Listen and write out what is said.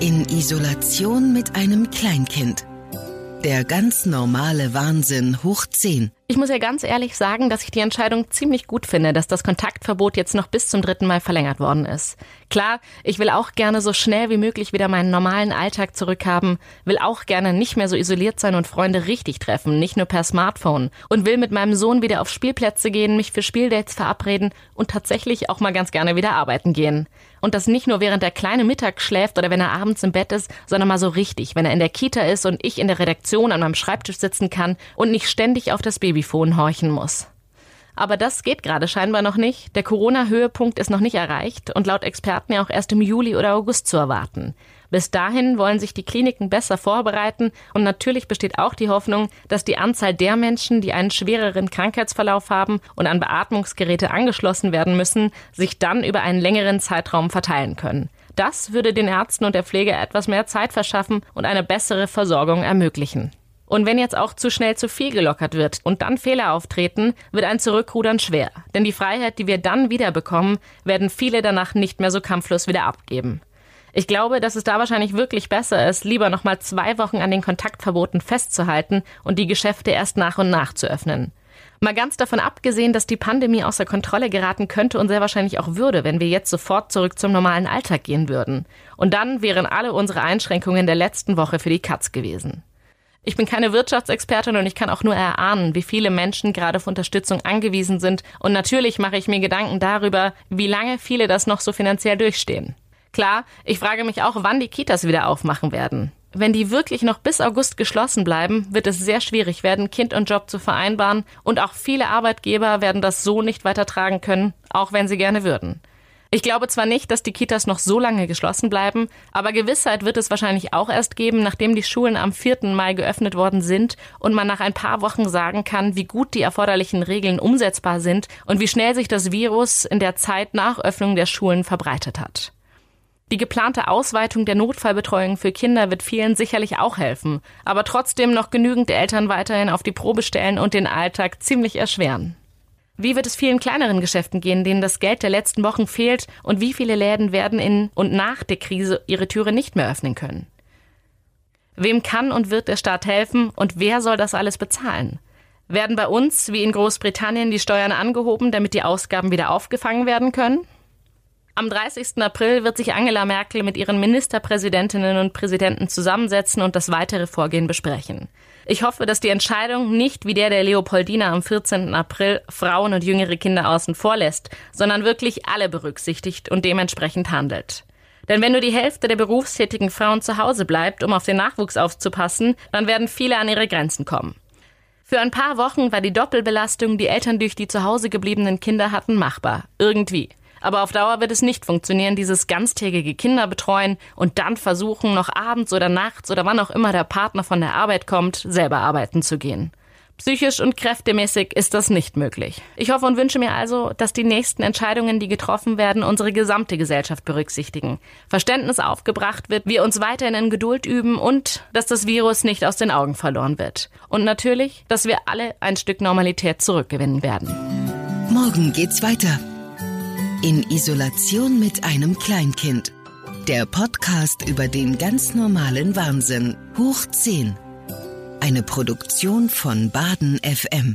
In Isolation mit einem Kleinkind. Der ganz normale Wahnsinn hoch 10. Ich muss ja ganz ehrlich sagen, dass ich die Entscheidung ziemlich gut finde, dass das Kontaktverbot jetzt noch bis zum dritten Mal verlängert worden ist. Klar, ich will auch gerne so schnell wie möglich wieder meinen normalen Alltag zurückhaben, will auch gerne nicht mehr so isoliert sein und Freunde richtig treffen, nicht nur per Smartphone und will mit meinem Sohn wieder auf Spielplätze gehen, mich für Spieldates verabreden und tatsächlich auch mal ganz gerne wieder arbeiten gehen. Und das nicht nur während der kleine Mittag schläft oder wenn er abends im Bett ist, sondern mal so richtig, wenn er in der Kita ist und ich in der Redaktion an meinem Schreibtisch sitzen kann und nicht ständig auf das Baby Babyfon horchen muss. Aber das geht gerade scheinbar noch nicht. Der Corona-Höhepunkt ist noch nicht erreicht und laut Experten ja auch erst im Juli oder August zu erwarten. Bis dahin wollen sich die Kliniken besser vorbereiten und natürlich besteht auch die Hoffnung, dass die Anzahl der Menschen, die einen schwereren Krankheitsverlauf haben und an Beatmungsgeräte angeschlossen werden müssen, sich dann über einen längeren Zeitraum verteilen können. Das würde den Ärzten und der Pflege etwas mehr Zeit verschaffen und eine bessere Versorgung ermöglichen. Und wenn jetzt auch zu schnell zu viel gelockert wird und dann Fehler auftreten, wird ein Zurückrudern schwer. Denn die Freiheit, die wir dann wieder bekommen, werden viele danach nicht mehr so kampflos wieder abgeben. Ich glaube, dass es da wahrscheinlich wirklich besser ist, lieber nochmal zwei Wochen an den Kontaktverboten festzuhalten und die Geschäfte erst nach und nach zu öffnen. Mal ganz davon abgesehen, dass die Pandemie außer Kontrolle geraten könnte und sehr wahrscheinlich auch würde, wenn wir jetzt sofort zurück zum normalen Alltag gehen würden. Und dann wären alle unsere Einschränkungen der letzten Woche für die Katz gewesen. Ich bin keine Wirtschaftsexpertin und ich kann auch nur erahnen, wie viele Menschen gerade auf Unterstützung angewiesen sind. Und natürlich mache ich mir Gedanken darüber, wie lange viele das noch so finanziell durchstehen. Klar, ich frage mich auch, wann die Kitas wieder aufmachen werden. Wenn die wirklich noch bis August geschlossen bleiben, wird es sehr schwierig werden, Kind und Job zu vereinbaren. Und auch viele Arbeitgeber werden das so nicht weitertragen können, auch wenn sie gerne würden. Ich glaube zwar nicht, dass die Kitas noch so lange geschlossen bleiben, aber Gewissheit wird es wahrscheinlich auch erst geben, nachdem die Schulen am 4. Mai geöffnet worden sind und man nach ein paar Wochen sagen kann, wie gut die erforderlichen Regeln umsetzbar sind und wie schnell sich das Virus in der Zeit nach Öffnung der Schulen verbreitet hat. Die geplante Ausweitung der Notfallbetreuung für Kinder wird vielen sicherlich auch helfen, aber trotzdem noch genügend Eltern weiterhin auf die Probe stellen und den Alltag ziemlich erschweren. Wie wird es vielen kleineren Geschäften gehen, denen das Geld der letzten Wochen fehlt und wie viele Läden werden in und nach der Krise ihre Türe nicht mehr öffnen können? Wem kann und wird der Staat helfen und wer soll das alles bezahlen? Werden bei uns wie in Großbritannien die Steuern angehoben, damit die Ausgaben wieder aufgefangen werden können? Am 30. April wird sich Angela Merkel mit ihren Ministerpräsidentinnen und Präsidenten zusammensetzen und das weitere Vorgehen besprechen. Ich hoffe, dass die Entscheidung nicht wie der der Leopoldina am 14. April Frauen und jüngere Kinder außen vor lässt, sondern wirklich alle berücksichtigt und dementsprechend handelt. Denn wenn nur die Hälfte der berufstätigen Frauen zu Hause bleibt, um auf den Nachwuchs aufzupassen, dann werden viele an ihre Grenzen kommen. Für ein paar Wochen war die Doppelbelastung, die Eltern durch die zu Hause gebliebenen Kinder hatten, machbar. Irgendwie. Aber auf Dauer wird es nicht funktionieren, dieses ganztägige Kinder betreuen und dann versuchen, noch abends oder nachts oder wann auch immer der Partner von der Arbeit kommt, selber arbeiten zu gehen. Psychisch und kräftemäßig ist das nicht möglich. Ich hoffe und wünsche mir also, dass die nächsten Entscheidungen, die getroffen werden, unsere gesamte Gesellschaft berücksichtigen. Verständnis aufgebracht wird, wir uns weiterhin in Geduld üben und dass das Virus nicht aus den Augen verloren wird. Und natürlich, dass wir alle ein Stück Normalität zurückgewinnen werden. Morgen geht's weiter. In Isolation mit einem Kleinkind. Der Podcast über den ganz normalen Wahnsinn. Hoch 10. Eine Produktion von Baden FM.